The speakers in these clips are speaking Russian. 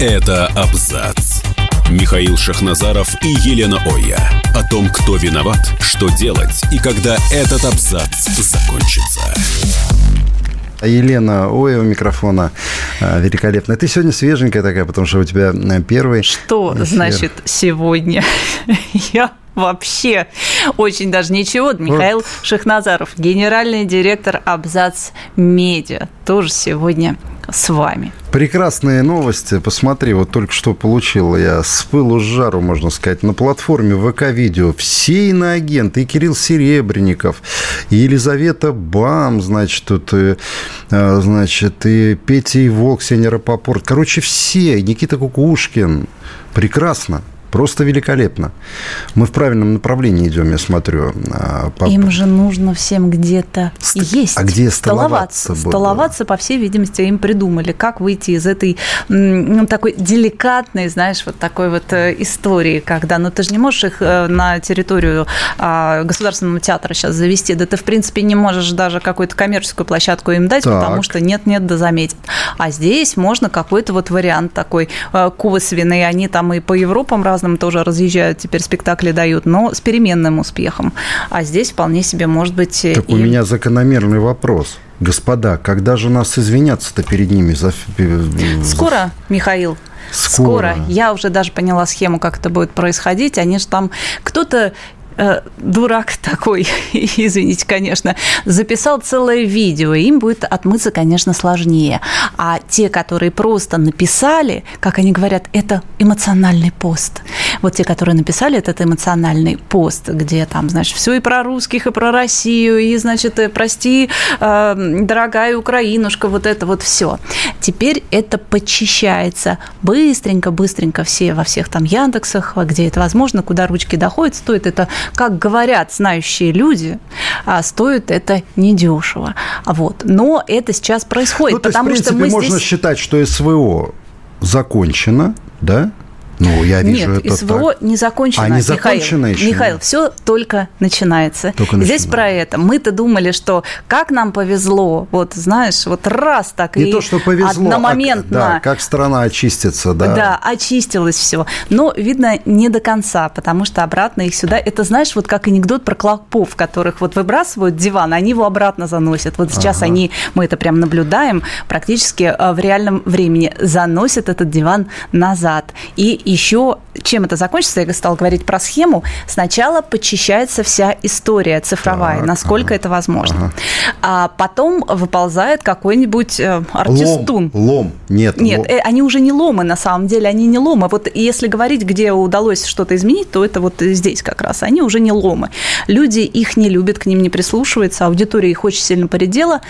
Это абзац. Михаил Шахназаров и Елена Оя. О том, кто виноват, что делать и когда этот абзац закончится. Елена Оя у микрофона а, великолепная. Ты сегодня свеженькая такая, потому что у тебя э, первый Что эфир. значит сегодня? Я вообще очень даже ничего. Михаил Шахназаров, генеральный директор Абзац Медиа, тоже сегодня с вами. Прекрасные новости. Посмотри, вот только что получил я с пылу с жару, можно сказать, на платформе ВК-видео. Все иноагенты, и Кирилл Серебренников, и Елизавета Бам, значит, тут, и, а, значит, и Петя и Волк, Сеня Рапопорт. Короче, все. Никита Кукушкин. Прекрасно. Просто великолепно. Мы в правильном направлении идем, я смотрю. А, по- Им же нужно всем где-то Ст- есть. а где столоваться было? Столоваться, по всей видимости, им придумали, как выйти из этой ну, такой деликатной, знаешь, вот такой вот э, истории, когда, ну, ты же не можешь их э, на территорию а, государственного театра сейчас завести, да ты, в принципе, не можешь даже какую-то коммерческую площадку им дать, Так. потому что нет-нет, да заметят. А здесь можно какой-то вот вариант такой э, косвенный, они там и по Европам разным тоже разъезжают, теперь спектакли дают, но с переменным успехом. А здесь вполне себе может быть э, Так у и- меня закономерный вопрос. Господа, когда же нас извиняться-то перед ними за... за- Скоро, Михаил? Скоро. Я уже даже поняла схему, как это будет происходить. Они же там кто-то э, дурак такой, извините, конечно, записал целое видео, им будет отмыться, конечно, сложнее. А те, которые просто написали, как они говорят, это эмоциональный пост. Вот те, которые написали этот эмоциональный пост, где там, значит, все и про русских, и про Россию, и, значит, э, прости, э, дорогая Украинушка, вот это вот все. Теперь это подчищается быстренько, быстренько все во всех там Яндексах, где это возможно, куда ручки доходят, стоит это, как говорят знающие люди, а стоит это недешево. Вот. Но это сейчас происходит, Ну, то есть, потому в принципе, что мы можно здесь... считать, что СВО закончено, да? Ну, я вижу Нет, это СВО так. не закончено. А, не закончено Михаил, еще? Михаил, все только начинается. Только Здесь начинается. про это. Мы-то думали, что как нам повезло, вот знаешь, вот раз так Не и то, что повезло, одномоментно. а, да, как страна очистится, да. Да, очистилось все. Но, видно, не до конца, потому что обратно их сюда... Это, знаешь, вот как анекдот про клопов, которых вот выбрасывают диван, они его обратно заносят. Вот сейчас Ага. они, мы это прям наблюдаем практически э, в реальном времени, заносят этот диван назад. И еще, чем это закончится, я стала говорить про схему, сначала подчищается вся история цифровая, Так, насколько ага, это возможно. ага. А потом выползает какой-нибудь э, артистун. Лом, лом, нет. Нет, лом. э, они уже не ломы, на самом деле, они не ломы. Вот если говорить, где удалось что-то изменить, то это вот здесь как раз. Они уже не ломы. Люди их не любят, к ним не прислушиваются, аудитория их очень сильно поредела.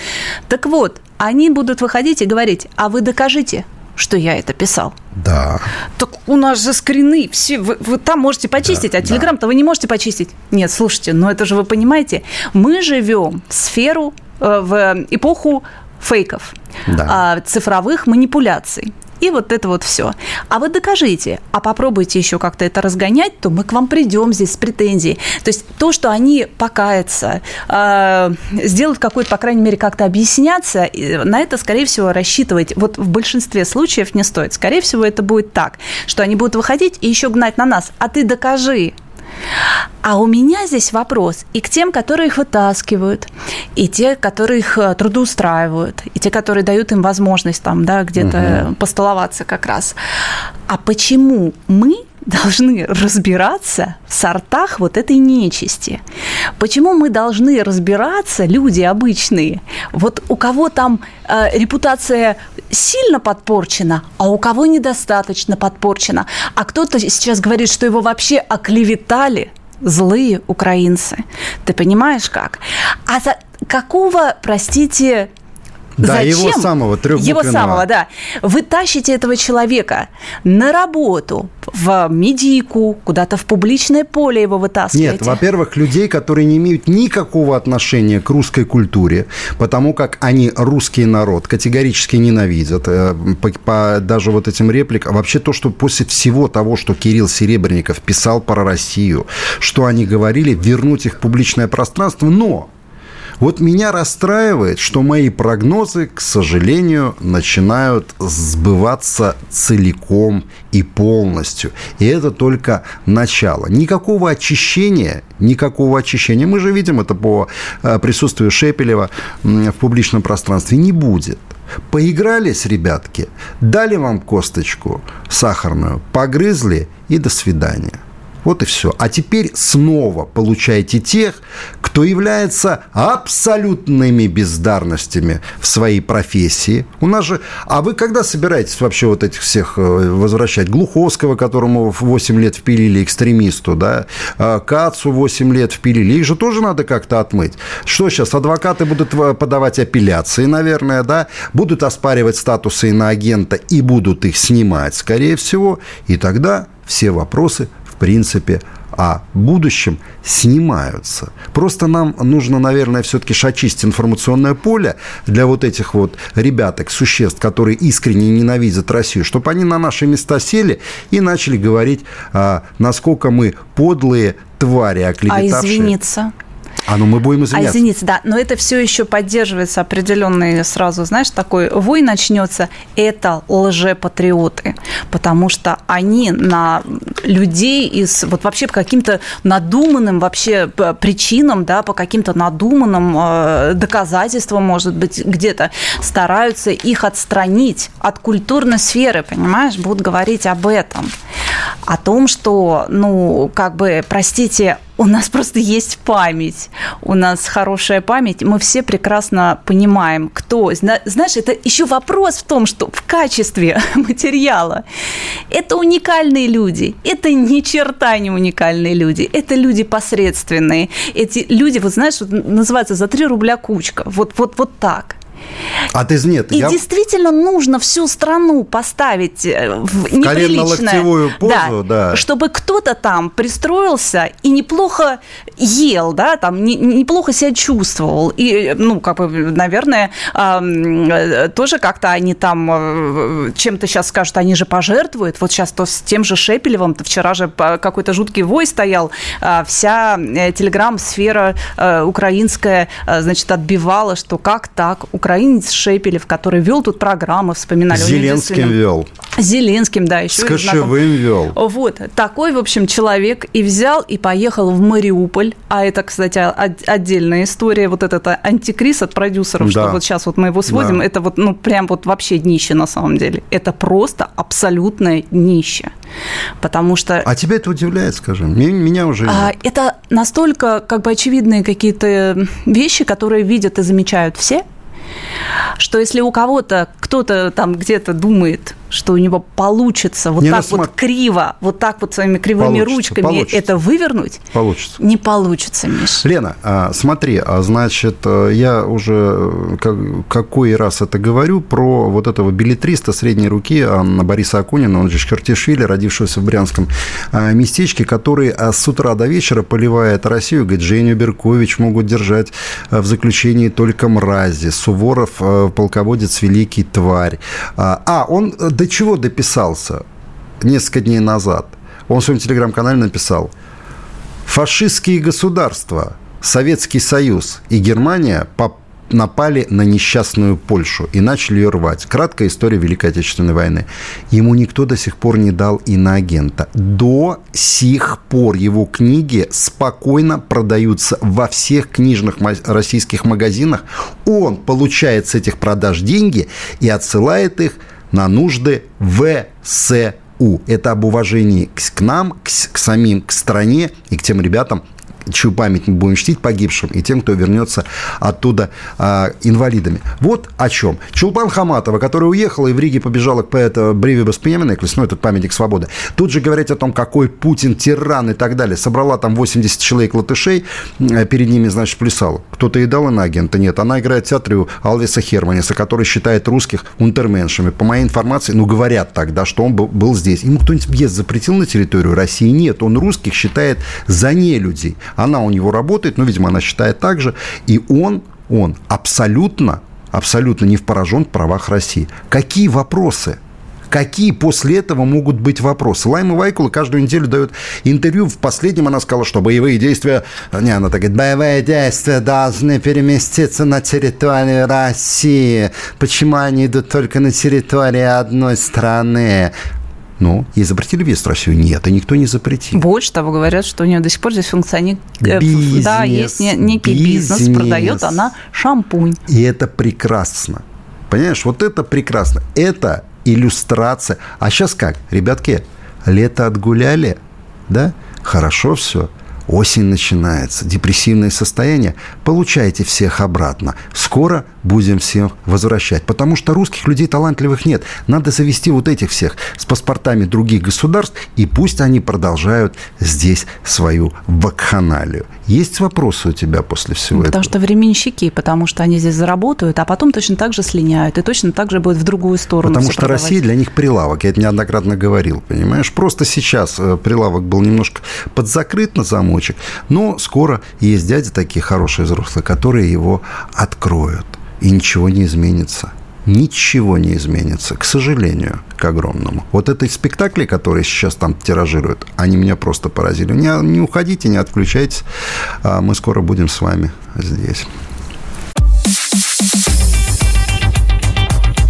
Так вот, они будут выходить и говорить, а вы докажите, что я это писал. Да. Так у нас же скрины, все, вы, вы там можете почистить, Да, а Телеграм-то вы не можете почистить. Нет, слушайте, но это же вы понимаете, мы живем в сферу, э, в эпоху фейков, Да. а, цифровых манипуляций. И вот это вот все. А вы докажите, а попробуйте еще как-то это разгонять, то мы к вам придем здесь с претензией. То есть то, что они покаятся, э, сделают какой-то, по крайней мере, как-то объясняться, на это, скорее всего, рассчитывать вот в большинстве случаев не стоит. Скорее всего, это будет так, что они будут выходить и еще гнать на нас. А ты докажи, а у меня здесь вопрос и к тем, которые их вытаскивают, и те, которые их э, трудоустраивают, и те, которые дают им возможность там, да, где-то постоловаться как раз. А почему мы должны разбираться в сортах вот этой нечисти? Почему мы должны разбираться, люди обычные, вот у кого там э, репутация сильно подпорчена, а у кого недостаточно подпорчена, а кто-то сейчас говорит, что его вообще оклеветали, злые украинцы. Ты понимаешь как? А за какого, простите, Да, Зачем? его самого, Его самого, да. Вы тащите этого человека на работу, в медику, куда-то в публичное поле его вытаскиваете. Нет, во-первых, людей, которые не имеют никакого отношения к русской культуре, потому как они русский народ категорически ненавидят. э, По, по даже вот этим репликам. Вообще то, что после всего того, что Кирилл Серебренников писал про Россию, что они говорили, вернуть их в публичное пространство, но Вот меня расстраивает, что мои прогнозы, к сожалению, начинают сбываться целиком и полностью. И это только начало. Никакого очищения, никакого очищения, мы же видим это по э, присутствию Шепелева в публичном пространстве, не будет. Поигрались, ребятки, дали вам косточку сахарную, погрызли и до свидания. Вот и все. А теперь снова получаете тех, кто является абсолютными бездарностями в своей профессии. У нас же... А вы когда собираетесь вообще вот этих всех э, возвращать? Глуховского, которому 8 лет впилили экстремисту, да? А Кацу 8 лет впилили. Их же тоже надо как-то отмыть. Что сейчас, адвокаты будут подавать апелляции, наверное, да? Будут оспаривать статусы иноагента и будут их снимать, скорее всего. И тогда все вопросы принципе, о будущем снимаются. Просто нам нужно, наверное, все-таки очистить информационное поле для вот этих вот ребяток, существ, которые искренне ненавидят Россию, чтобы они на наши места сели и начали говорить, а, насколько мы подлые твари, оклеветавшие. А извиниться? А ну мы будем извиняться. А извините, да, но это все еще поддерживается определенный сразу, знаешь, такой вой начнется. Это лжепатриоты, потому что они на людей из вот вообще по каким-то надуманным вообще причинам, да, по каким-то надуманным э, доказательствам, может быть, где-то стараются их отстранить от культурной сферы, понимаешь, будут говорить об этом, о том, что, ну, как бы, простите, у нас просто есть память, у нас хорошая память, мы все прекрасно понимаем, кто. Знаешь, это еще вопрос в том, что в качестве материала. Это уникальные люди, это ни черта не уникальные люди, это люди посредственные, эти люди, вот знаешь, вот называется за 3 рубля кучка, вот, вот, вот так. А ты нет. И я... действительно нужно всю страну поставить э, в неприличное. позу, да, да. Чтобы кто-то там пристроился и неплохо ел, да, там не, неплохо себя чувствовал. И, ну, как бы, наверное, э, тоже как-то они там э, чем-то сейчас скажут, они же пожертвуют. Вот сейчас то с тем же Шепелевым, то вчера же какой-то жуткий вой стоял, вся телеграм-сфера украинская, значит, отбивала, что как так, Украина украинец Шепелев, который вел тут программы, вспоминали. Зеленским вел. Зеленским, да, еще. С Кошевым вел. Вот. Такой, в общем, человек и взял, и поехал в Мариуполь. А это, кстати, отдельная история. Вот этот антикриз от продюсеров, да. что вот сейчас вот мы его сводим, да. это вот, ну, прям вот вообще днище на самом деле. Это просто абсолютное днище. Потому что... А тебя это удивляет, скажи? Меня уже А, это настолько как бы очевидные какие-то вещи, которые видят и замечают все, что если у кого-то кто-то там где-то думает, что у него получится вот не так рассмат... вот криво, вот так вот своими кривыми получится, ручками получится. это вывернуть, получится. не получится, Миш. Лена, а, смотри, а значит, э, я уже э, какой раз это говорю про вот этого билетриста средней руки Анна Бориса Акунина, он же Шкартишвили, родившегося в Брянском а, местечке, который с утра до вечера поливает Россию, говорит, Женю Беркович могут держать в заключении только мрази, Суворов полководец великий тварь. А, он до чего дописался несколько дней назад? Он в своем телеграм-канале написал, фашистские государства, Советский Союз и Германия напали на несчастную Польшу и начали ее рвать. Краткая история Великой Отечественной войны. Ему никто до сих пор не дал иноагента. До сих пор его книги спокойно продаются во всех книжных российских магазинах. Он получает с этих продаж деньги и отсылает их на нужды ВСУ. Это об уважении к нам, к, к самим, к стране и к тем ребятам, чью память мы будем чтить погибшим, и тем, кто вернется оттуда а, инвалидами. Вот о чем. Чулпан Хаматова, которая уехала и в Риге побежала к поэту Бриви Беспоменеклис, ну, этот памятник свободы, тут же говорить о том, какой Путин тиран и так далее. Собрала там 80 человек латышей, э, перед ними, значит, плясала. Кто-то и дал на агента? Нет. Она играет в театре у Алвиса Херманиса, который считает русских унтерменшами. По моей информации, ну, говорят тогда, что он был здесь. Ему кто-нибудь въезд запретил на территорию России? Нет. Он русских считает за нелюдей. Она у него работает, ну, видимо, она считает так же. И он, он абсолютно, абсолютно не в поражен в правах России. Какие вопросы? Какие после этого могут быть вопросы? Лайма Вайкула каждую неделю дает интервью. В последнем она сказала, что боевые действия... Не, она так говорит, боевые действия должны переместиться на территорию России. Почему они идут только на территории одной страны? Ну, и запретили въезд в Россию? Нет, и никто не запретил. Больше того, говорят, что у нее до сих пор здесь функционирует... Э, бизнес, да, есть некий бизнес, бизнес, продает она шампунь. И это прекрасно. Понимаешь, вот это прекрасно. Это иллюстрация. А сейчас как? Ребятки, лето отгуляли, да? Хорошо все. Осень начинается, депрессивное состояние. Получайте всех обратно. Скоро будем всем возвращать. Потому что русских людей талантливых нет. Надо завести вот этих всех с паспортами других государств, и пусть они продолжают здесь свою вакханалию. Есть вопросы у тебя после всего потому этого? Потому что временщики, потому что они здесь заработают, а потом точно так же слиняют, и точно так же будет в другую сторону Потому что продавать. Россия для них прилавок, я это неоднократно говорил, понимаешь? Просто сейчас э, прилавок был немножко подзакрыт на замочек, но скоро есть дяди такие хорошие взрослые, которые его откроют и ничего не изменится. Ничего не изменится, к сожалению, к огромному. Вот эти спектакли, которые сейчас там тиражируют, они меня просто поразили. Не, не уходите, не отключайтесь. А мы скоро будем с вами здесь.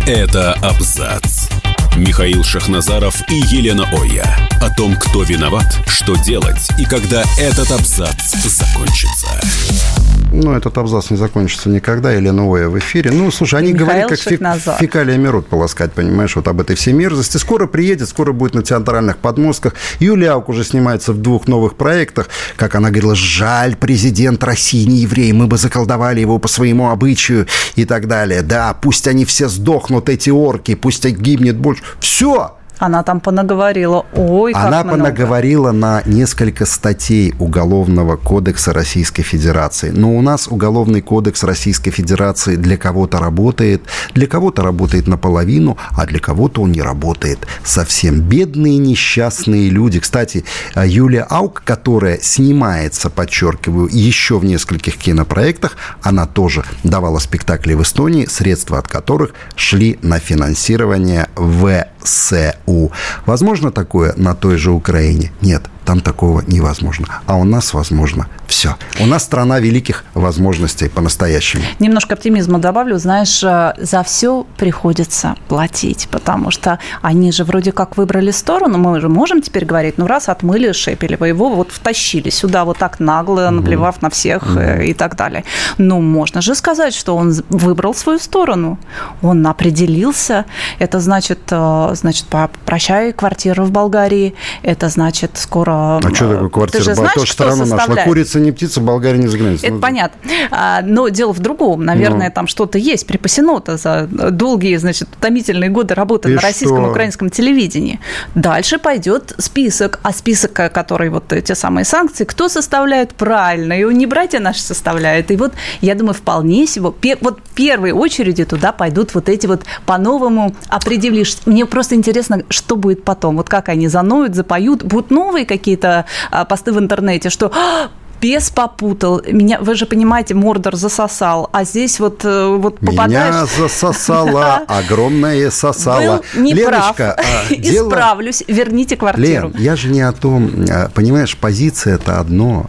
Это абзац. Михаил Шахназаров и Елена Оя. О том, кто виноват, что делать и когда этот абзац закончится. Ну, этот абзац не закончится никогда. Елена Оя в эфире. Ну, слушай, они говорят, как фек, фекалиями рот полоскать, понимаешь, вот об этой всей мерзости. Скоро приедет, скоро будет на театральных подмостках. Юлия Аук уже снимается в двух новых проектах. Как она говорила, жаль, президент России не еврей, мы бы заколдовали его по своему обычаю и так далее. Да, пусть они все сдохнут, эти орки, пусть гибнет больше. Все, она там понаговорила. Ой, как Она много. понаговорила на несколько статей Уголовного кодекса Российской Федерации. Но у нас Уголовный кодекс Российской Федерации для кого-то работает, для кого-то работает наполовину, а для кого-то он не работает совсем. Бедные несчастные люди. Кстати, Юлия Аук, которая снимается, подчеркиваю, еще в нескольких кинопроектах, она тоже давала спектакли в Эстонии, средства от которых шли на финансирование ВСУ. ЦРУ. Возможно такое на той же Украине? Нет, там такого невозможно. А у нас возможно все. У нас страна великих возможностей по-настоящему. Немножко оптимизма добавлю. Знаешь, э, за все приходится платить, потому что они же вроде как выбрали сторону. Мы же можем теперь говорить, ну раз отмыли Шепелева, его вот втащили сюда вот так нагло, наплевав угу. на всех угу. и так далее. Но можно же сказать, что он выбрал свою сторону. Он определился. Это значит, э, значит, прощай квартиру в Болгарии. Это значит, скоро... А что такое квартира? Ты же знаешь, Тоже страна нашла. Курица не птица, Болгария не заглянется. Это ну, понятно. А, но дело в другом. Наверное, ну. там что-то есть припасено-то за долгие, значит, утомительные годы работы и на российском и украинском телевидении. Дальше пойдет список. А список, который вот те самые санкции, кто составляет правильно? И не братья наши составляют. И вот, я думаю, вполне себе, вот в первой очереди туда пойдут вот эти вот по-новому определишь. Мне просто интересно, что будет потом. Вот как они заноют, запоют. Будут новые какие-то а, посты в интернете, что «А, бес попутал. Меня, вы же понимаете, Мордор засосал, а здесь вот, э, вот попадаешь... Меня засосала, огромное сосало. Был не Леночка, прав. А, Исправлюсь, верните квартиру. Лен, я же не о том... А, понимаешь, позиция – это одно,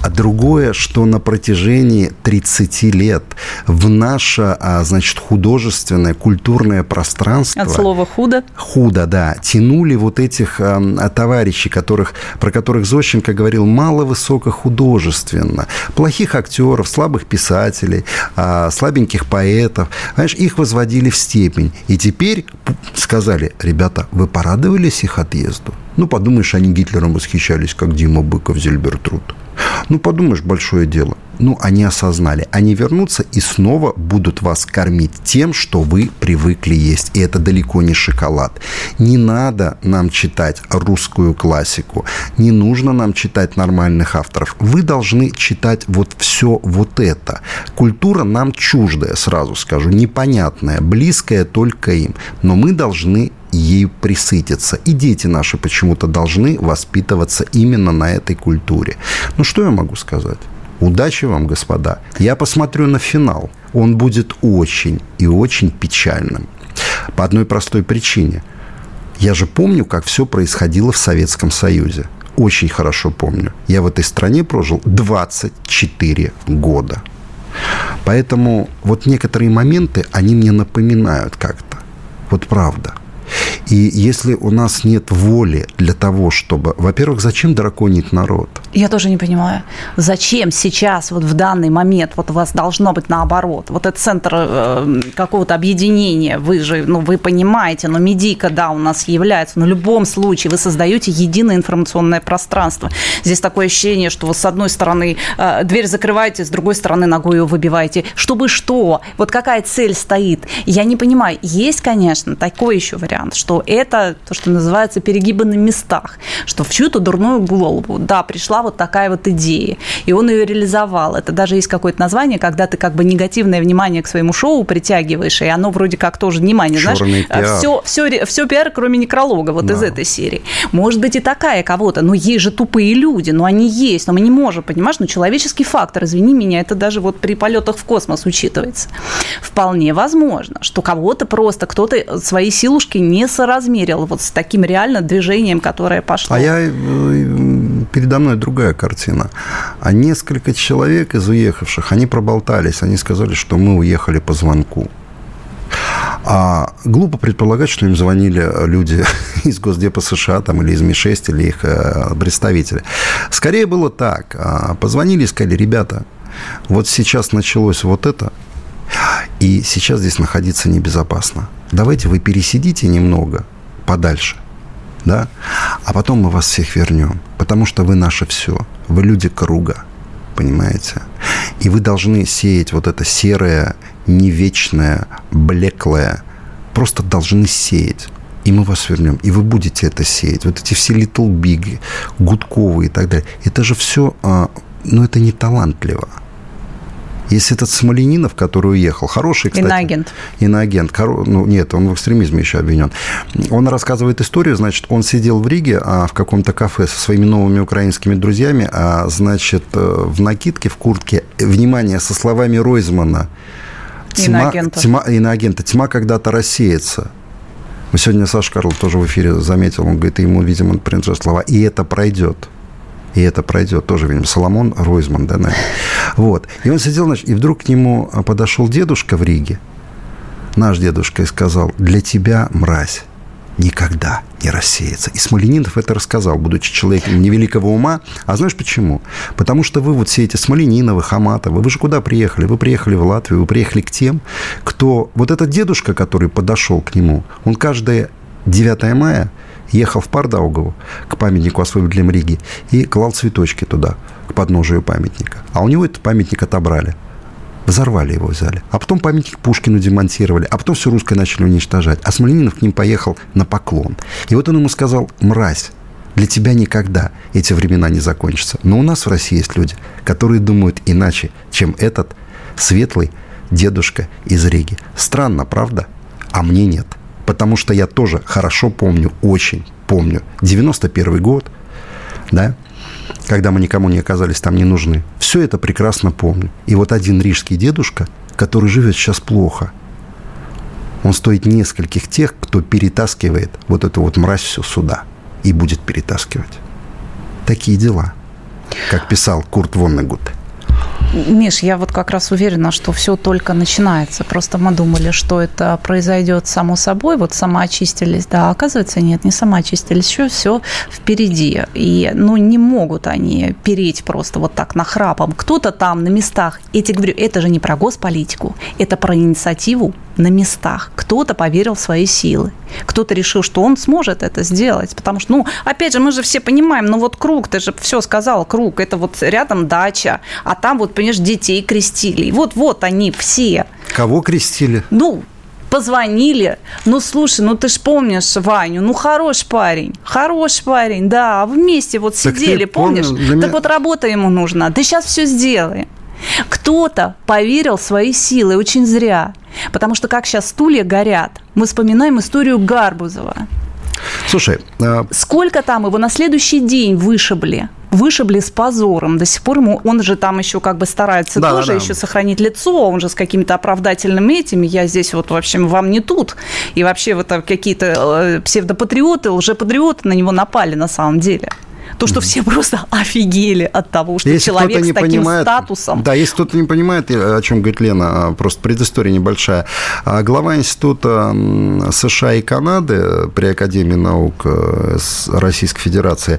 а другое, что на протяжении 30 лет в наше, а, значит, художественное, культурное пространство... От слова «худо»? Худо, да. Тянули вот этих а, товарищей, которых, про которых Зощенко говорил, мало высокохудожественно. Плохих актеров, слабых писателей, а, слабеньких поэтов. Знаешь, их возводили в степень. И теперь сказали, ребята, вы порадовались их отъезду? Ну, подумаешь, они Гитлером восхищались, как Дима Быков, Зельбертруд. Ну, подумаешь, большое дело. Ну, они осознали. Они вернутся и снова будут вас кормить тем, что вы привыкли есть. И это далеко не шоколад. Не надо нам читать русскую классику. Не нужно нам читать нормальных авторов. Вы должны читать вот все вот это. Культура нам чуждая, сразу скажу, непонятная, близкая только им. Но мы должны ей присытиться. И дети наши почему-то должны воспитываться именно на этой культуре. Ну, что я могу сказать? Удачи вам, господа. Я посмотрю на финал. Он будет очень и очень печальным. По одной простой причине. Я же помню, как все происходило в Советском Союзе. Очень хорошо помню. Я в этой стране прожил 24 года. Поэтому вот некоторые моменты, они мне напоминают как-то. Вот правда. И если у нас нет воли для того, чтобы... Во-первых, зачем драконить народ? Я тоже не понимаю. Зачем сейчас, вот в данный момент, вот у вас должно быть наоборот? Вот этот центр э, какого-то объединения, вы же, ну, вы понимаете, но медийка, да, у нас является, но в любом случае вы создаете единое информационное пространство. Здесь такое ощущение, что вы с одной стороны э, дверь закрываете, с другой стороны ногой ее выбиваете. Чтобы что? Вот какая цель стоит? Я не понимаю. Есть, конечно, такой еще вариант, что это то, что называется перегибы на местах, что в чью-то дурную голову, да, пришла вот такая вот идея. И он ее реализовал. Это даже есть какое-то название, когда ты как бы негативное внимание к своему шоу притягиваешь, и оно вроде как тоже внимание, Черный знаешь, пиар. все, все, все пиар, кроме некролога, вот да. из этой серии. Может быть и такая кого-то, но есть же тупые люди, но они есть, но мы не можем, понимаешь, ну человеческий фактор, извини меня, это даже вот при полетах в космос учитывается. Вполне возможно, что кого-то просто кто-то свои силушки не соразмерил вот с таким реально движением, которое пошло. А я э, передо мной друг другая картина. А несколько человек из уехавших, они проболтались, они сказали, что мы уехали по звонку. А глупо предполагать, что им звонили люди из Госдепа США там, или из МИ-6, или их э, представители. Скорее было так. А, позвонили и сказали, ребята, вот сейчас началось вот это, и сейчас здесь находиться небезопасно. Давайте вы пересидите немного подальше да, а потом мы вас всех вернем, потому что вы наше все, вы люди круга, понимаете? И вы должны сеять вот это серое, невечное, блеклое, просто должны сеять. И мы вас вернем. И вы будете это сеять. Вот эти все Little Big, Гудковые и так далее. Это же все, а, ну, это не талантливо. Есть этот Смоленинов, который уехал, хороший, кстати. Иноагент. Иноагент. Ну, нет, он в экстремизме еще обвинен. Он рассказывает историю, значит, он сидел в Риге а, в каком-то кафе со своими новыми украинскими друзьями, а, значит, э, в накидке, в куртке, внимание, со словами Ройзмана. Тьма, иноагента. Тьма, иноагента. Тьма когда-то рассеется. Сегодня Саша Карл тоже в эфире заметил, он говорит, ему, видимо, принадлежат слова, и это пройдет и это пройдет. Тоже, видимо, Соломон Ройзман, да, наверное. Вот. И он сидел, значит, и вдруг к нему подошел дедушка в Риге, наш дедушка, и сказал, для тебя, мразь, никогда не рассеется. И Смоленинов это рассказал, будучи человеком невеликого ума. А знаешь почему? Потому что вы вот все эти Смолениновы, Хаматовы, вы же куда приехали? Вы приехали в Латвию, вы приехали к тем, кто... Вот этот дедушка, который подошел к нему, он каждое 9 мая ехал в Пардаугову к памятнику освободителям Риги и клал цветочки туда, к подножию памятника. А у него этот памятник отобрали. Взорвали его, взяли. А потом памятник Пушкину демонтировали. А потом все русское начали уничтожать. А Смоленинов к ним поехал на поклон. И вот он ему сказал, мразь, для тебя никогда эти времена не закончатся. Но у нас в России есть люди, которые думают иначе, чем этот светлый дедушка из Риги. Странно, правда? А мне нет потому что я тоже хорошо помню, очень помню, 91 год, да, когда мы никому не оказались там не нужны. Все это прекрасно помню. И вот один рижский дедушка, который живет сейчас плохо, он стоит нескольких тех, кто перетаскивает вот эту вот мразь все сюда и будет перетаскивать. Такие дела, как писал Курт Воннегут. Миш, я вот как раз уверена, что все только начинается. Просто мы думали, что это произойдет само собой, вот самоочистились, да, а оказывается нет, не самоочистились, еще все впереди. И, ну, не могут они переть просто вот так нахрапом. Кто-то там на местах, эти, говорю, это же не про госполитику, это про инициативу на местах. Кто-то поверил в свои силы. Кто-то решил, что он сможет это сделать. Потому что, ну, опять же, мы же все понимаем, ну вот круг, ты же все сказал, круг, это вот рядом дача, а там вот, понимаешь, детей крестили. И вот-вот они все. Кого крестили? Ну, позвонили, ну, слушай, ну, ты ж помнишь Ваню, ну, хороший парень, хороший парень, да, вместе вот сидели, помнишь? Помню, так меня... вот работа ему нужна, да сейчас все сделаем. Кто-то поверил в свои силы, очень зря. Потому что как сейчас стулья горят, мы вспоминаем историю Гарбузова. Слушай, а... сколько там его на следующий день вышибли? вышибли с позором. До сих пор ему, он же там еще как бы старается да, тоже да. еще сохранить лицо, он же с какими-то оправдательными этими, я здесь вот, в общем, вам не тут. И вообще вот какие-то э, псевдопатриоты, лжепатриоты на него напали на самом деле. То, что все просто офигели от того, что если человек с таким понимает, статусом. Да, если кто-то не понимает, о чем говорит Лена, а, просто предыстория небольшая. А, глава Института США и Канады при Академии наук э, Российской Федерации,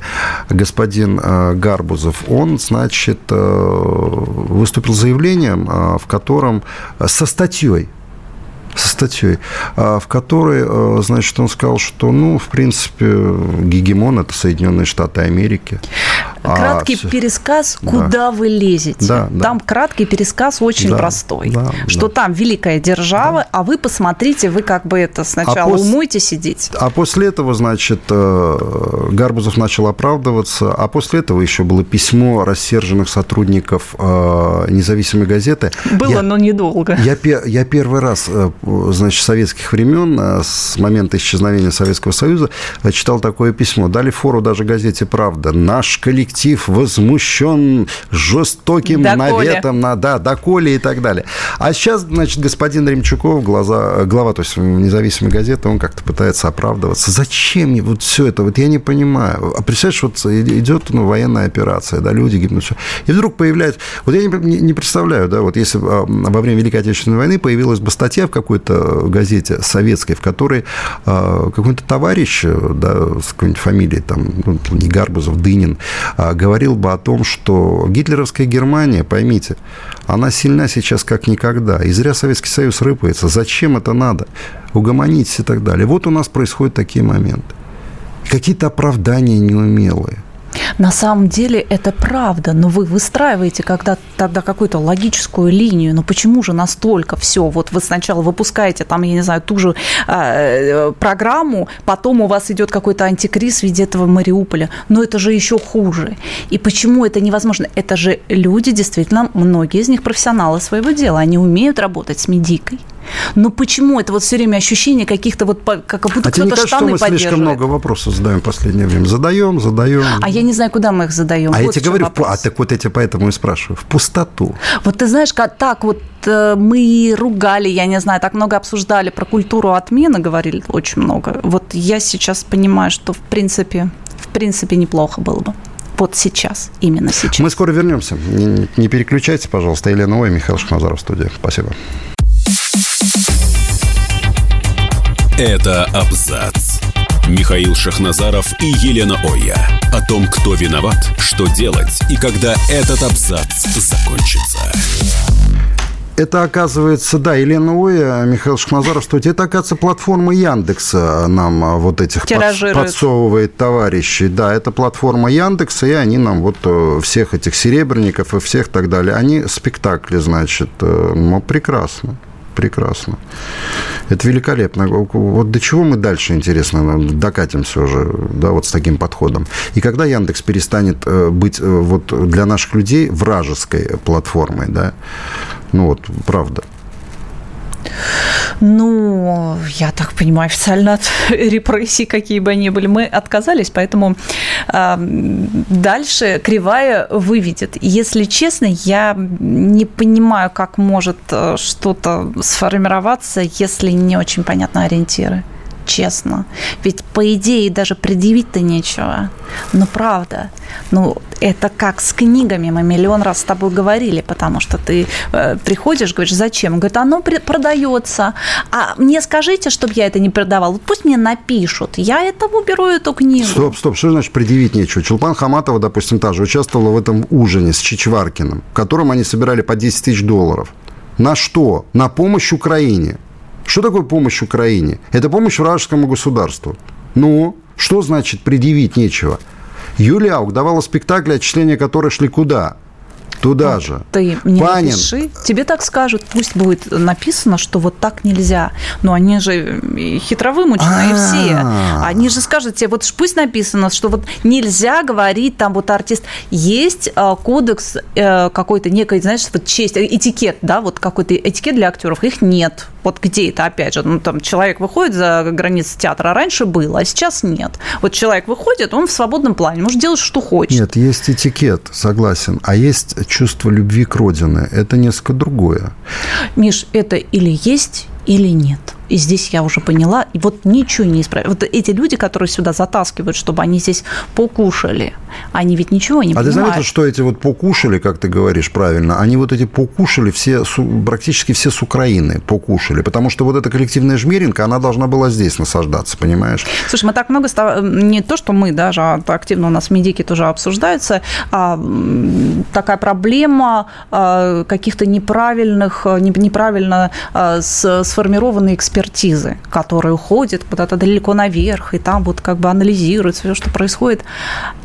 господин э, Гарбузов, он, значит, э, выступил заявлением, в котором со статьей со статьей, а, в которой, а, значит, он сказал, что, ну, в принципе, гегемон – это Соединенные Штаты Америки. А краткий а, пересказ, куда да. вы лезете. Да, да. Там краткий пересказ очень да, простой. Да, что да. там великая держава, да. а вы посмотрите, вы как бы это сначала а пос... умойте сидеть. А после этого, значит, э, Гарбузов начал оправдываться, а после этого еще было письмо рассерженных сотрудников э, независимой газеты. Было, я, но недолго. Я, я первый раз э, значит, советских времен, с момента исчезновения Советского Союза, читал такое письмо. Дали фору даже газете «Правда». Наш коллектив возмущен жестоким доколе. наветом на да, доколе и так далее. А сейчас, значит, господин Ремчуков, глаза, э, глава, то есть независимой газеты, он как-то пытается оправдываться. Зачем вот все это? Вот я не понимаю. А представляешь, вот идет ну, военная операция, да, люди гибнут, все. И вдруг появляется... Вот я не, не представляю, да, вот если а, во время Великой Отечественной войны появилась бы статья в какой какой-то газете советской, в которой э, какой-то товарищ, да, с какой-нибудь фамилией, там, ну, не Гарбузов, Дынин, э, говорил бы о том, что гитлеровская Германия, поймите, она сильна сейчас как никогда. И зря Советский Союз рыпается. Зачем это надо? Угомонитесь и так далее. Вот у нас происходят такие моменты. Какие-то оправдания неумелые – на самом деле это правда, но вы выстраиваете когда тогда какую-то логическую линию. Но почему же настолько все? Вот вы сначала выпускаете там, я не знаю, ту же э, программу, потом у вас идет какой-то антикриз в виде этого Мариуполя. Но это же еще хуже. И почему это невозможно? Это же люди, действительно, многие из них профессионалы своего дела. Они умеют работать с медикой. Но почему это вот все время ощущение каких-то вот, как будто а кто-то кажется, что мы слишком много вопросов задаем в последнее время? Задаем, задаем. А я не знаю, куда мы их задаем. А вот я тебе говорю, вопрос. а так вот я тебя поэтому и спрашиваю, в пустоту. Вот ты знаешь, как так вот э, мы ругали, я не знаю, так много обсуждали про культуру отмены, говорили очень много. Вот я сейчас понимаю, что в принципе, в принципе неплохо было бы вот сейчас, именно сейчас. Мы скоро вернемся. Не, не переключайтесь, пожалуйста. Елена Ой, Михаил Шахназаров в студии. Спасибо. Это абзац. Михаил Шахназаров и Елена Оя. О том, кто виноват, что делать и когда этот абзац закончится. Это оказывается, да, Елена Оя, Михаил Шахназаров, что это, оказывается, платформа Яндекса нам а, вот этих под, подсовывает товарищей. Да, это платформа Яндекса, и они нам вот э, всех этих серебряников и всех так далее. Они спектакли, значит, э, ну, прекрасно прекрасно. Это великолепно. Вот до чего мы дальше, интересно, докатимся уже, да, вот с таким подходом. И когда Яндекс перестанет э, быть э, вот для наших людей вражеской платформой, да, ну вот, правда. Ну, я так понимаю, официально от репрессий, какие бы они были, мы отказались, поэтому э, дальше кривая выведет. Если честно, я не понимаю, как может э, что-то сформироваться, если не очень понятны ориентиры честно. Ведь, по идее, даже предъявить-то нечего. Но правда, ну, это как с книгами. Мы миллион раз с тобой говорили, потому что ты э, приходишь, говоришь, зачем? Говорит, оно продается. А мне скажите, чтобы я это не продавал. Пусть мне напишут. Я это уберу, эту книгу. Стоп, стоп. Что значит предъявить нечего? Чулпан Хаматова, допустим, та же участвовала в этом ужине с Чичваркиным, в котором они собирали по 10 тысяч долларов. На что? На помощь Украине. Что такое помощь Украине? Это помощь вражескому государству. Ну, что значит предъявить нечего? Юлия Аук давала спектакли, отчисления которых шли куда? Туда вот же. Ты мне Панин. напиши, тебе так скажут, пусть будет написано, что вот так нельзя. Но они же хитровымученные все. Они же скажут тебе, вот пусть написано, что вот нельзя говорить там вот артист. Есть э, кодекс э, какой-то некой, знаешь, вот честь, этикет, да, вот какой-то этикет для актеров. Их нет. Вот где это, опять же, ну там человек выходит за границы театра, а раньше было, а сейчас нет. Вот человек выходит, он в свободном плане, может делать, что хочет. Нет, есть этикет, согласен. А есть чувство любви к родине. Это несколько другое. Миш, это или есть, или нет. И здесь я уже поняла, и вот ничего не исправить. Вот эти люди, которые сюда затаскивают, чтобы они здесь покушали, они ведь ничего не а понимают. А ты заметил, что эти вот покушали, как ты говоришь правильно, они вот эти покушали все, практически все с Украины покушали, потому что вот эта коллективная жмеринка, она должна была здесь насаждаться, понимаешь? Слушай, мы так много, не то, что мы даже, а активно у нас в медике тоже обсуждается, а, такая проблема а, каких-то неправильных, неправильно а, сформированной экспертизы экспертизы, которые уходят куда-то далеко наверх, и там вот как бы анализируют все, что происходит.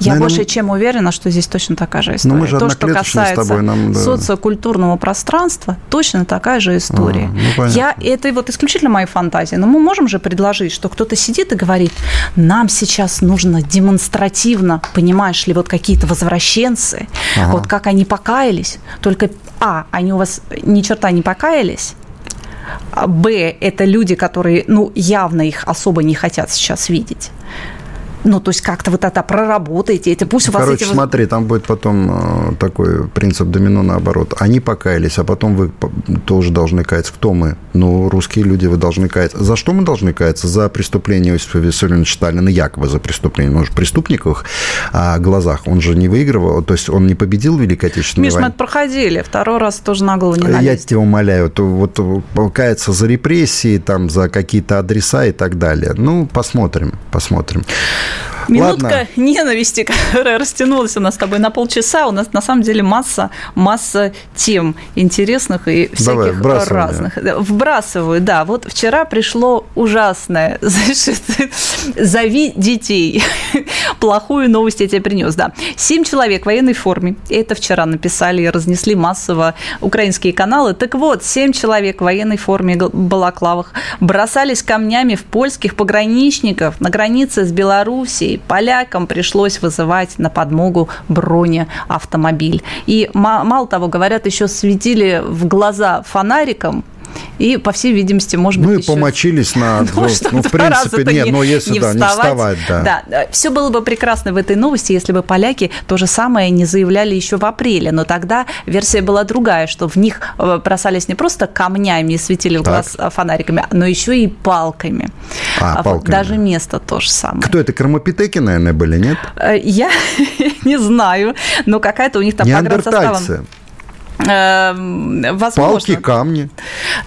Я Наверное, больше чем уверена, что здесь точно такая же история. мы же То, что касается тобой, нам, да. социокультурного пространства, точно такая же история. А, ну, Я, это вот исключительно мои фантазии, но мы можем же предложить, что кто-то сидит и говорит, нам сейчас нужно демонстративно, понимаешь ли, вот какие-то возвращенцы, ага. вот как они покаялись, только, а, они у вас ни черта не покаялись, Б – это люди, которые, ну, явно их особо не хотят сейчас видеть. Ну, то есть как-то вот это проработаете, это пусть у вас Короче, эти... смотри, там будет потом э, такой принцип домино наоборот. Они покаялись, а потом вы тоже должны каяться. Кто мы? Ну, русские люди, вы должны каяться. За что мы должны каяться? За преступление Иосифа Виссарионовича Сталина, якобы за преступление. Он же в их а, глазах. Он же не выигрывал, то есть он не победил в Великой Отечественной Миш, войне. мы это проходили, второй раз тоже на голову не налезть. Я тебя умоляю, то вот каяться за репрессии, там, за какие-то адреса и так далее. Ну, посмотрим, посмотрим. Минутка Ладно. ненависти, которая растянулась у нас с тобой на полчаса. У нас на самом деле масса, масса тем интересных и всяких Давай, разных. Вбрасываю, да. Вот вчера пришло ужасное. Зови детей. Плохую новость я тебе принес, да. Семь человек в военной форме. Это вчера написали и разнесли массово украинские каналы. Так вот, семь человек в военной форме балаклавах бросались камнями в польских пограничников на границе с Белоруссией полякам пришлось вызывать на подмогу бронеавтомобиль. И мало того, говорят, еще светили в глаза фонариком, и, по всей видимости, может быть, Ну и еще... помочились на... Ну, ну в принципе, нет, не, но если, не да, вставать, не вставать, да. Да, все было бы прекрасно в этой новости, если бы поляки то же самое не заявляли еще в апреле, но тогда версия была другая, что в них э, бросались не просто камнями и светили в глаз так. фонариками, но еще и палками. А, палками. Даже место то же самое. Кто это, Кромопитеки, наверное, были, нет? Э, я не знаю, но какая-то у них там по составам Эм, возможно. Палки, камни.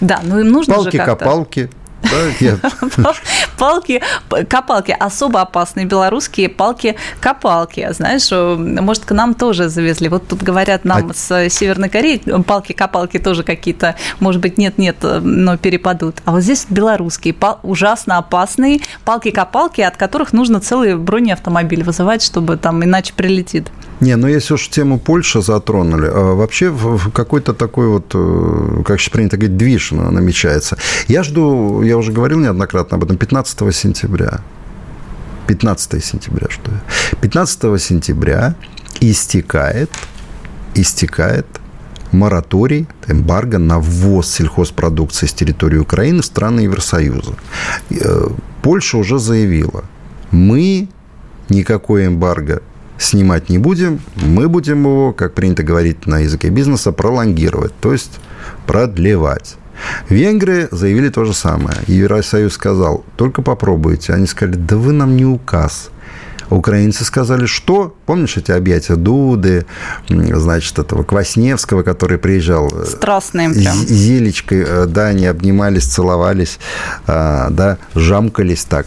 Да, ну им нужно Палки, же как-то... копалки. Палки, копалки, особо опасные белорусские палки-копалки. Знаешь, может, к нам тоже завезли. Вот тут говорят нам а... с Северной Кореи, палки-копалки тоже какие-то, может быть, нет-нет, но перепадут. А вот здесь белорусские, ужасно опасные палки-копалки, от которых нужно целый бронеавтомобиль вызывать, чтобы там иначе прилетит. Не, ну если уж тему Польши затронули, а вообще какой-то такой вот, э, как сейчас принято говорить, движ намечается. Я жду, я уже говорил неоднократно об этом, 15 сентября. 15 сентября, что я. 15 сентября истекает, истекает мораторий, эмбарго на ввоз сельхозпродукции с территории Украины в страны Евросоюза. Э, Польша уже заявила, мы никакой эмбарго снимать не будем, мы будем его, как принято говорить на языке бизнеса, пролонгировать, то есть продлевать. Венгры заявили то же самое. Евросоюз сказал, только попробуйте. Они сказали, да вы нам не указ. Украинцы сказали, что? Помнишь эти объятия Дуды, значит, этого Квасневского, который приезжал? Э, Страстные прям. Зелечкой, э, да, они обнимались, целовались, э, да, жамкались так.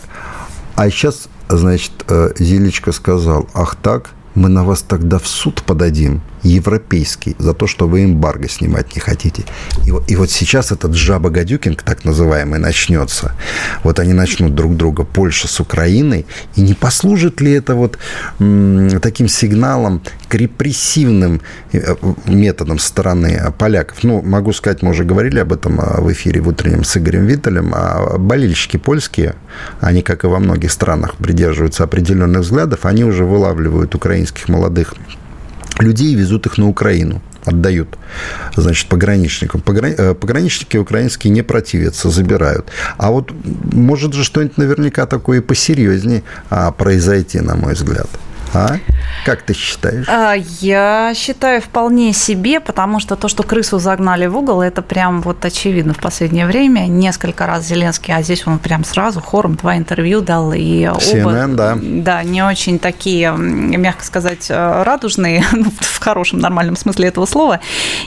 А сейчас значит, э, Зилечка сказал, ах так, мы на вас тогда в суд подадим, европейский, за то, что вы эмбарго снимать не хотите. И, и вот сейчас этот жаба гадюкинг, так называемый, начнется. Вот они начнут друг друга Польша с Украиной. И не послужит ли это вот м, таким сигналом к репрессивным э, методам стороны поляков? Ну, могу сказать, мы уже говорили об этом а, в эфире в утреннем с Игорем Виттелем, а болельщики польские, они, как и во многих странах, придерживаются определенных взглядов, они уже вылавливают украинских молодых людей и везут их на Украину отдают, значит, пограничникам. Э, пограничники украинские не противятся, забирают. А вот может же что-нибудь наверняка такое посерьезнее а, произойти, на мой взгляд. А? Как ты считаешь? А, я считаю вполне себе, потому что то, что крысу загнали в угол, это прям вот очевидно в последнее время. Несколько раз Зеленский, а здесь он прям сразу хором два интервью дал. И CNN, оба, да. Да, не очень такие, мягко сказать, э, радужные, ну, в хорошем, нормальном смысле этого слова.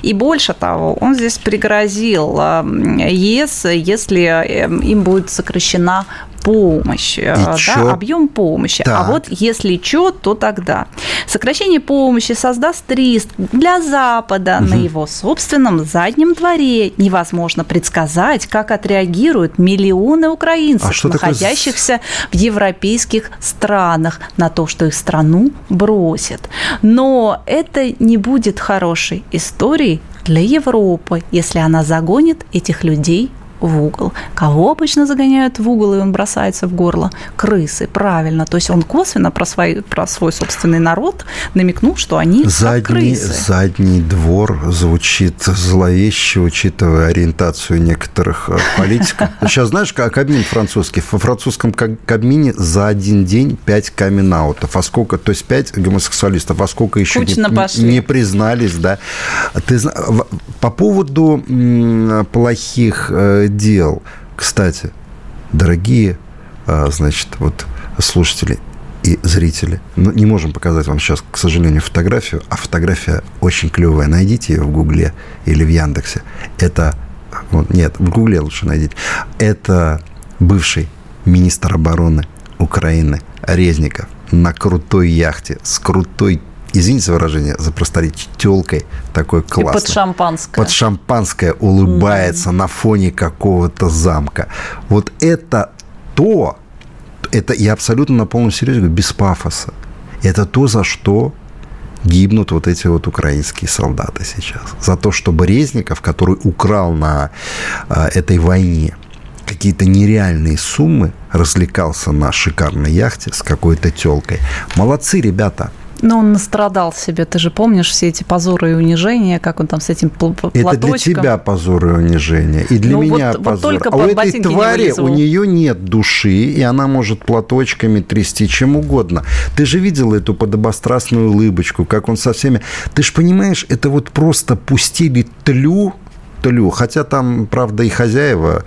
И больше того, он здесь пригрозил э, ЕС, если э, им будет сокращена помощь, э, да, объем помощи. Так. А вот если что, то тогда. Сокращение помощи создаст риск для Запада угу. на его собственном заднем дворе. Невозможно предсказать, как отреагируют миллионы украинцев, а находящихся такое... в европейских странах, на то, что их страну бросят. Но это не будет хорошей историей для Европы, если она загонит этих людей в угол. Кого обычно загоняют в угол, и он бросается в горло? Крысы, правильно. То есть он косвенно про свой, про свой собственный народ намекнул, что они задний, крысы. Задний двор звучит зловеще, учитывая ориентацию некоторых э, политиков. Сейчас знаешь, как Кабмин французский? В французском Кабмине за один день пять камин-аутов. А сколько, то есть пять гомосексуалистов, а сколько еще не, не признались, да? Ты, по поводу плохих э, дел. Кстати, дорогие, а, значит, вот слушатели и зрители, ну, не можем показать вам сейчас, к сожалению, фотографию, а фотография очень клевая. Найдите ее в Гугле или в Яндексе. Это, вот, нет, в Гугле лучше найдите. Это бывший министр обороны Украины Резников на крутой яхте с крутой извините за выражение, за просторечие, телкой такой классной. И под шампанское. Под шампанское улыбается mm. на фоне какого-то замка. Вот это то, это я абсолютно на полном серьезе говорю, без пафоса. Это то, за что гибнут вот эти вот украинские солдаты сейчас. За то, что Резников, который украл на а, этой войне какие-то нереальные суммы, развлекался на шикарной яхте с какой-то телкой. Молодцы, ребята. Но он настрадал себе, ты же помнишь все эти позоры и унижения, как он там с этим платочком. Это для тебя позоры и унижения, и для ну, меня вот, позор. Вот только а у этой твари у нее нет души, и она может платочками трясти чем угодно. Ты же видел эту подобострастную улыбочку, как он со всеми... Ты же понимаешь, это вот просто пустили тлю тлю. Хотя там, правда, и хозяева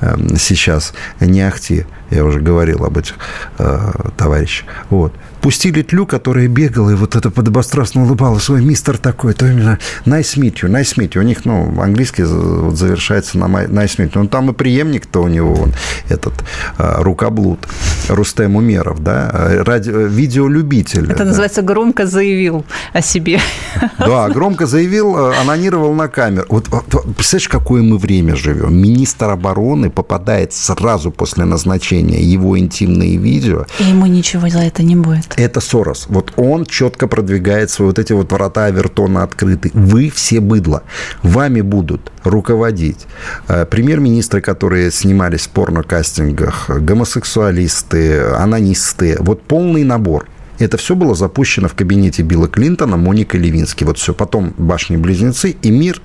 э, сейчас не ахти. Я уже говорил об этих э, товарищах. Вот пустили тлю, которая бегала и вот это подобострастно улыбалась. Ой, мистер такой, то именно nice meet you, nice meet you. У них, ну, английский вот завершается на nice meet you. Ну, там и преемник-то у него, он, этот, а, рукоблуд, Рустем Умеров, да, ради, видеолюбитель. Это да. называется громко заявил о себе. Да, громко заявил, а, анонировал на камеру. Вот, представляешь, какое мы время живем? Министр обороны попадает сразу после назначения его интимные видео. И ему ничего за это не будет это Сорос. Вот он четко продвигает свои вот эти вот врата Авертона открыты. Вы все быдло. Вами будут руководить э, премьер-министры, которые снимались в порно-кастингах, гомосексуалисты, анонисты. Вот полный набор. Это все было запущено в кабинете Билла Клинтона, Моника Левински. Вот все. Потом башни-близнецы, и мир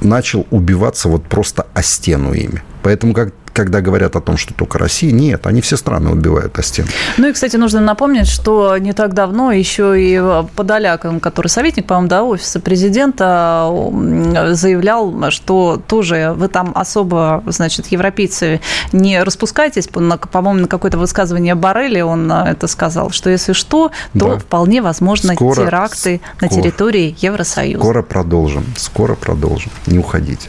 начал убиваться вот просто о стену ими. Поэтому, как когда говорят о том, что только Россия, нет, они все страны убивают о стену. Ну и, кстати, нужно напомнить, что не так давно еще и Подоляк, который советник, по-моему, да, офиса президента, заявлял, что тоже вы там особо, значит, европейцы, не распускайтесь, по-моему, на какое-то высказывание Барели он это сказал, что если что, то да. вполне возможно скоро, теракты скоро, на территории Евросоюза. Скоро продолжим, скоро продолжим, не уходите.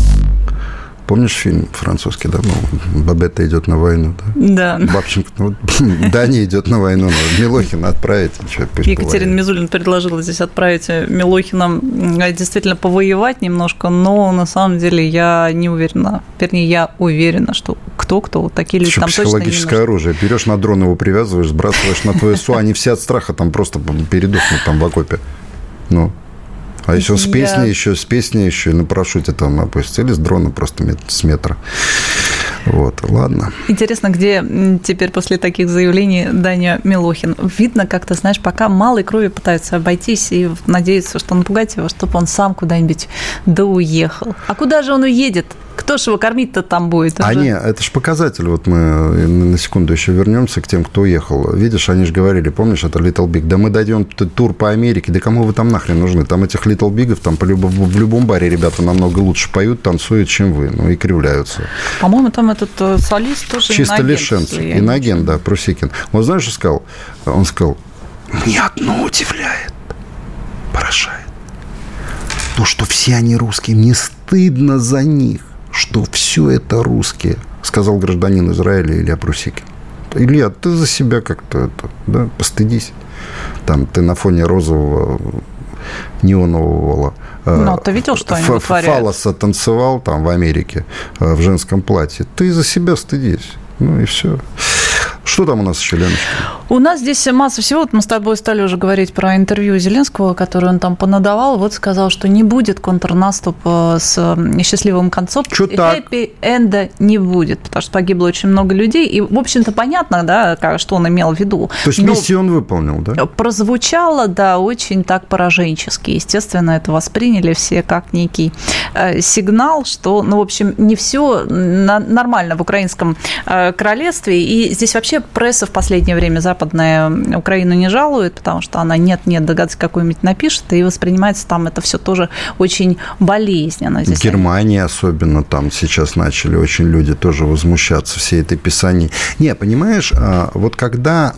Помнишь фильм французский, да? Ну, Бабетта идет на войну, да? Да. Бабченко, ну, Дани идет на войну, но Милохина отправить. Что, Екатерина Мизулина предложила здесь отправить Милохина действительно повоевать немножко, но на самом деле я не уверена, вернее, я уверена, что кто-кто, такие люди там точно психологическое оружие. Берешь на дрон его привязываешь, сбрасываешь на твою СУ, они все от страха там просто передохнут там в окопе. Ну, а еще с песней, еще с песней еще на парашюте там опустили с дрона просто с метра. Вот, ладно. Интересно, где теперь после таких заявлений Даня Милохин? Видно, как-то, знаешь, пока малой крови пытаются обойтись и надеются, что напугать его, чтобы он сам куда-нибудь да уехал. А куда же он уедет? Кто ж его кормить-то там будет? Уже? А не, это же показатель. Вот мы на секунду еще вернемся к тем, кто уехал. Видишь, они же говорили, помнишь, это Little Big. Да мы дойдем тур по Америке. Да кому вы там нахрен нужны? Там этих Little Big'ов там по люб... в любом баре ребята намного лучше поют, танцуют, чем вы. Ну и кривляются. По-моему, там этот э, солист тоже Чисто лишенцы. Иноген, да, Прусикин. Он знаешь, что сказал? Он сказал, меня одно удивляет, поражает. То, что все они русские, мне стыдно за них что все это русские, сказал гражданин Израиля Илья Прусикин. Илья, ты за себя как-то это, да, постыдись. Там ты на фоне розового неонового э, ну, ты видел, что они вытворяют? Фалоса танцевал там в Америке э, в женском платье. Ты за себя стыдись. Ну и все. Что там у нас еще, Леночка? У нас здесь масса всего. Вот мы с тобой стали уже говорить про интервью Зеленского, которое он там понадавал. Вот сказал, что не будет контрнаступа с счастливым концом. Что так? Хэппи-энда не будет, потому что погибло очень много людей. И, в общем-то, понятно, да, что он имел в виду. То есть миссию он выполнил, да? Прозвучало, да, очень так пораженчески. Естественно, это восприняли все как некий э, сигнал, что, ну, в общем, не все нормально в украинском э, королевстве. И здесь вообще пресса в последнее время западная Украину не жалует, потому что она нет-нет, догадаться какую-нибудь напишет, и воспринимается там это все тоже очень болезненно. Здесь Германия особенно там сейчас начали очень люди тоже возмущаться всей этой писанией. Не, понимаешь, а, вот когда,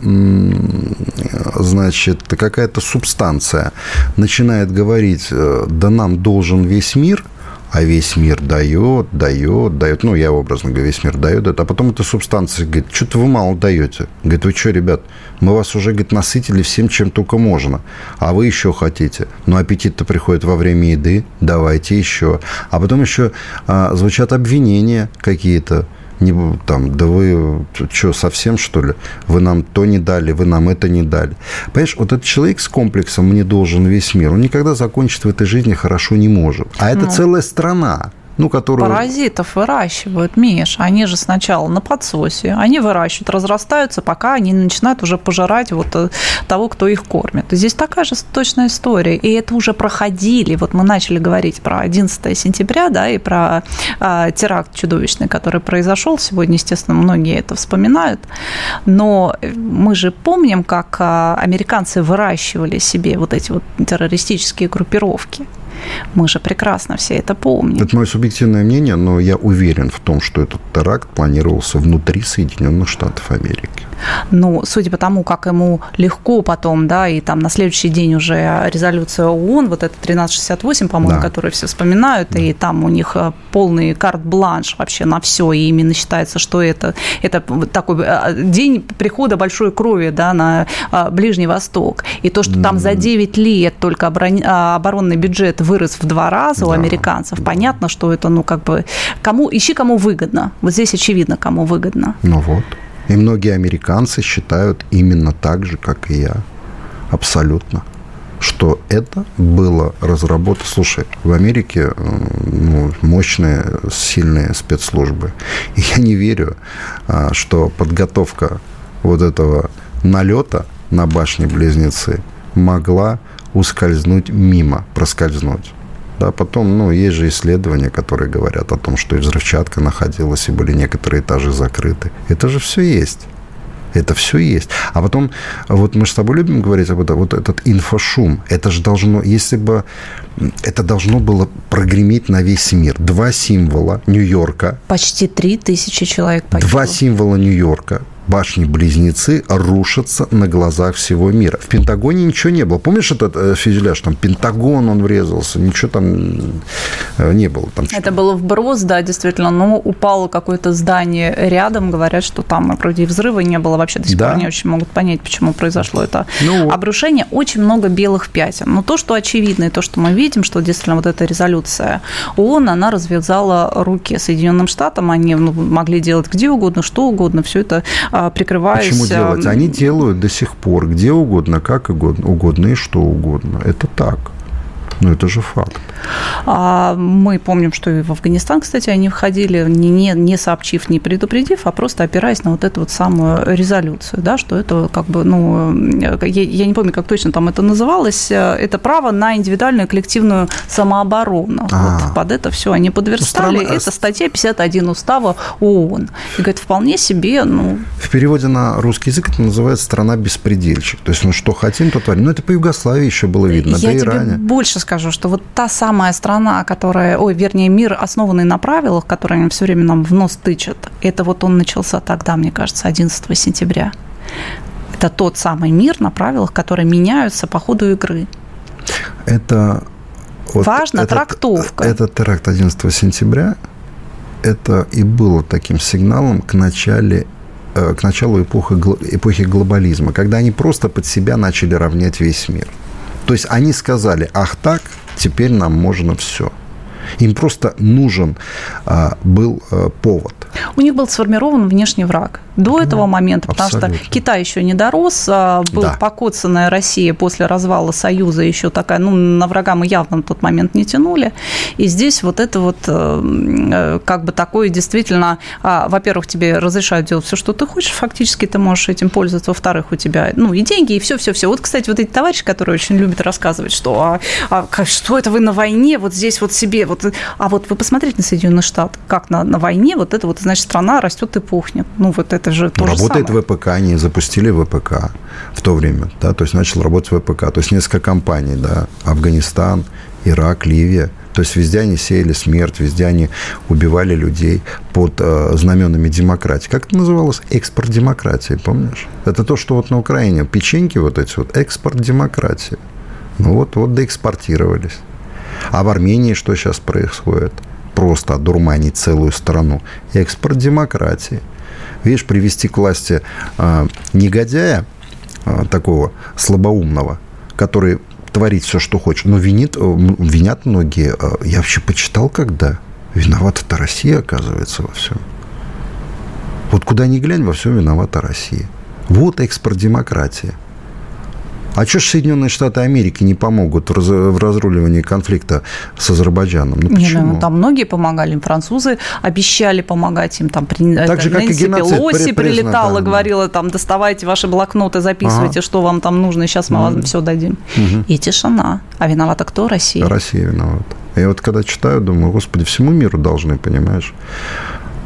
значит, какая-то субстанция начинает говорить, э, да нам должен весь мир – а весь мир дает, дает, дает. Ну, я образно говорю, весь мир дает это. А потом эта субстанция говорит, что-то вы мало даете. Говорит, вы что, ребят, мы вас уже, говорит, насытили всем, чем только можно. А вы еще хотите. Но аппетит-то приходит во время еды, давайте еще. А потом еще а, звучат обвинения какие-то не, там, да вы что, совсем, что ли? Вы нам то не дали, вы нам это не дали. Понимаешь, вот этот человек с комплексом «мне должен весь мир», он никогда закончить в этой жизни хорошо не может. А это ну. целая страна ну, которую... Паразитов выращивают, Миш. Они же сначала на подсосе, они выращивают, разрастаются, пока они начинают уже пожирать вот э, того, кто их кормит. Здесь такая же точная история. И это уже проходили. Вот мы начали говорить про 11 сентября, да, и про а, теракт чудовищный, который произошел. Сегодня, естественно, многие это вспоминают. Но мы же помним, как а, американцы выращивали себе вот эти вот террористические группировки. Мы же прекрасно все это помним. Это мое субъективное мнение, но я уверен в том, что этот теракт планировался внутри Соединенных Штатов Америки. Ну, судя по тому, как ему легко потом, да, и там на следующий день уже резолюция ООН, вот это 1368, по-моему, да. которую все вспоминают, да. и там у них э, полный карт-бланш вообще на все, и именно считается, что это, это такой э, день прихода большой крови, да, на э, Ближний Восток. И то, что там за 9 лет только оборонный бюджет вырос в два раза да. у американцев, понятно, что это, ну, как бы, кому, ищи кому выгодно. Вот здесь очевидно, кому выгодно. Ну вот. И многие американцы считают именно так же, как и я. Абсолютно. Что это было разработано. Слушай, в Америке ну, мощные, сильные спецслужбы. И я не верю, а, что подготовка вот этого налета на башни-близнецы могла ускользнуть мимо, проскользнуть. Да, потом, ну, есть же исследования, которые говорят о том, что и взрывчатка находилась, и были некоторые этажи закрыты. Это же все есть. Это все есть. А потом, вот мы с тобой любим говорить об этом, вот этот инфошум, это же должно, если бы это должно было прогреметь на весь мир. Два символа Нью-Йорка. Почти три тысячи человек погибло. Два символа Нью-Йорка башни-близнецы рушатся на глазах всего мира. В Пентагоне ничего не было. Помнишь этот э, фюзеляж? Там Пентагон он врезался, ничего там э, не было. Там Это было вброс, да, действительно. Но упало какое-то здание рядом. Говорят, что там вроде и взрыва не было. Вообще до сих Да. пор не очень могут понять, почему произошло это Ну обрушение. Очень много белых пятен. Но то, что очевидно, и то, что мы видим, что действительно вот эта резолюция ООН, она развязала руки Соединенным Штатам. Они ну, могли делать где угодно, что угодно. Все это прикрываясь... Почему делать? а, Они делают до сих пор где угодно, как угодно, угодно и что угодно. Это так. Ну, это же факт. А мы помним, что и в Афганистан, кстати, они входили, не, не, не сообщив, не предупредив, а просто опираясь на вот эту вот самую резолюцию, да, что это как бы, ну, я, я не помню, как точно там это называлось, это право на индивидуальную коллективную самооборону. А. Вот под это все они подверстали. Ну, страна- Это статья 51 устава ООН. И говорит, вполне себе, ну, В переводе на русский язык это называется «страна-беспредельщик». То есть, ну, что хотим, то творим. Ну, это по Югославии еще было видно, Я да и тебе ранее. больше скажу, что вот та самая страна, которая, ой, вернее, мир, основанный на правилах, который они все время нам в нос тычат, это вот он начался тогда, мне кажется, 11 сентября. Это тот самый мир на правилах, которые меняются по ходу игры. Это Важна трактовка. Этот теракт 11 сентября, это и было таким сигналом к начале э, к началу эпохи, эпохи глобализма, когда они просто под себя начали равнять весь мир. То есть они сказали, ах так, теперь нам можно все. Им просто нужен а, был а, повод. У них был сформирован внешний враг до этого момента, потому абсолютно. что Китай еще не дорос, а, был Да. покоцанная Россия после развала Союза, еще такая, ну, на врага мы явно на тот момент не тянули. И здесь вот это вот э, э, как бы такое действительно, а, во-первых, тебе разрешают делать все, что ты хочешь, фактически ты можешь этим пользоваться, во-вторых, у тебя, ну, и деньги, и все-все-все. Вот, кстати, вот эти товарищи, которые очень любят рассказывать, что а, а что это вы на войне, вот здесь вот себе, вот, а вот вы посмотрите на Соединенные Штаты, как на, на войне, вот это вот, значит, страна растет и пухнет. Ну, вот это же то же Работает самое. ВПК, они запустили ВПК в то время, да, то есть начал работать ВПК, то есть несколько компаний, да, Афганистан, Ирак, Ливия, то есть везде они сеяли смерть, везде они убивали людей под э, знаменами демократии. Как это называлось? Экспорт демократии, помнишь? Это то, что вот на Украине печеньки вот эти вот, экспорт демократии. Ну вот, вот доэкспортировались. А в Армении что сейчас происходит? Просто одурманить целую страну. Экспорт демократии. Видишь, привести к власти э, негодяя, э, такого слабоумного, который творит все, что хочет, но винит, э, винят многие. Э, Я вообще почитал, когда виновата-то Россия, оказывается, во всем. Вот куда ни глянь, во всем виновата Россия. Вот экспорт демократии. А что ж Соединенные Штаты Америки не помогут в, раз- в разруливании конфликта с Азербайджаном? Ну Не, почему? ну, там многие помогали, французы обещали помогать им, там при- Так же, как и Нэнси геноцид Пелоси при- признан, прилетала, да, говорила, там, доставайте ваши блокноты, записывайте, что вам там нужно, сейчас мы вам все дадим. И тишина. А виновата кто? Россия. Россия виновата. Я вот когда читаю, думаю, господи, всему миру должны, понимаешь?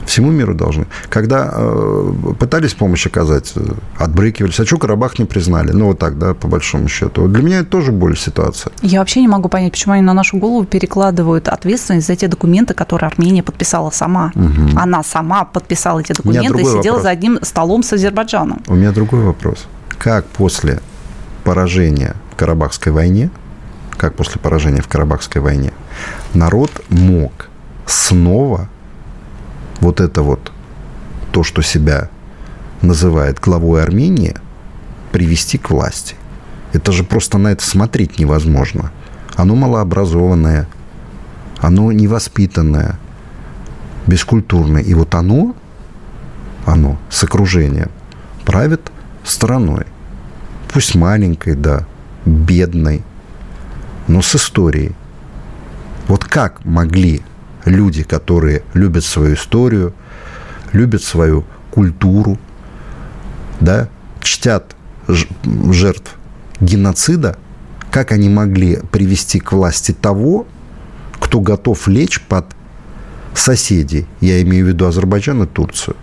Всему миру должны. Когда э, пытались помощь оказать, э, отбрыкивались. А что Карабах не признали? Ну, вот так, да, по большому счету. Вот для меня это тоже боль ситуация. Я вообще не могу понять, почему они на нашу голову перекладывают ответственность за те документы, которые Армения подписала сама. Она сама подписала эти документы и сидела вопрос. за одним столом с Азербайджаном. У меня другой вопрос. Как после поражения в Карабахской войне, как после поражения в Карабахской войне, народ мог снова вот это вот, то, что себя называет главой Армении, привести к власти? Это же просто на это смотреть невозможно. Оно малообразованное, оно невоспитанное, бескультурное. И вот оно, оно с окружением правит страной. Пусть маленькой, да, бедной, но с историей. Вот как могли люди, которые любят свою историю, любят свою культуру, да, чтят жертв геноцида, как они могли привести к власти того, кто готов лечь под соседей, я имею в виду Азербайджан и Турцию.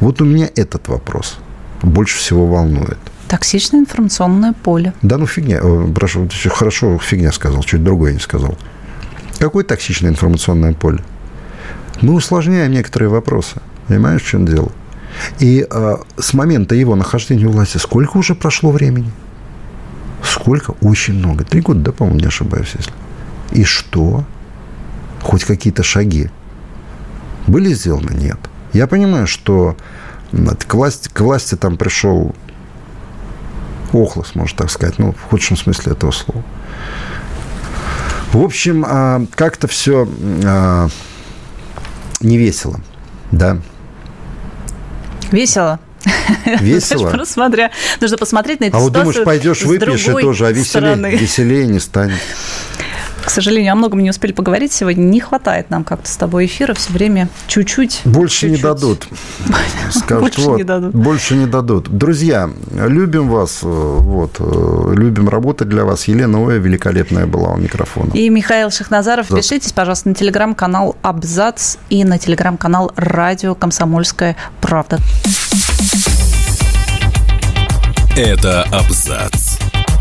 Вот у меня этот вопрос больше всего волнует. Токсичное информационное поле. Да ну фигня, Э, прошу, хорошо фигня сказал, чуть другое не сказал. Какое токсичное информационное поле? Мы усложняем некоторые вопросы. Понимаешь, в чем дело? И э, с момента его нахождения у власти сколько уже прошло времени? Сколько? Очень много. Три года, да, по-моему, не ошибаюсь, если. И что? Хоть какие-то шаги были сделаны? Нет. Я понимаю, что к власти, к власти там пришел Охлос, можно так сказать, ну, в худшем смысле этого слова. В общем, а, как-то все а, не весело, да. Весело. Весело. Смотря, нужно посмотреть на эту А вот думаешь, пойдешь, выпьешь, и тоже, а веселее, веселее не станет. К сожалению, о многом не успели поговорить сегодня. Не хватает нам как-то с тобой эфира. Все время чуть-чуть. Больше чуть-чуть. не дадут. Скажут, больше вот, не дадут. Больше не дадут. Друзья, любим вас. э, Вот, э, любим работать для вас. Елена Оя великолепная была у микрофона. И Михаил Шахназаров. Да. Пишитесь, пожалуйста, на телеграм-канал Абзац и на телеграм-канал Радио Комсомольская правда. Это абзац.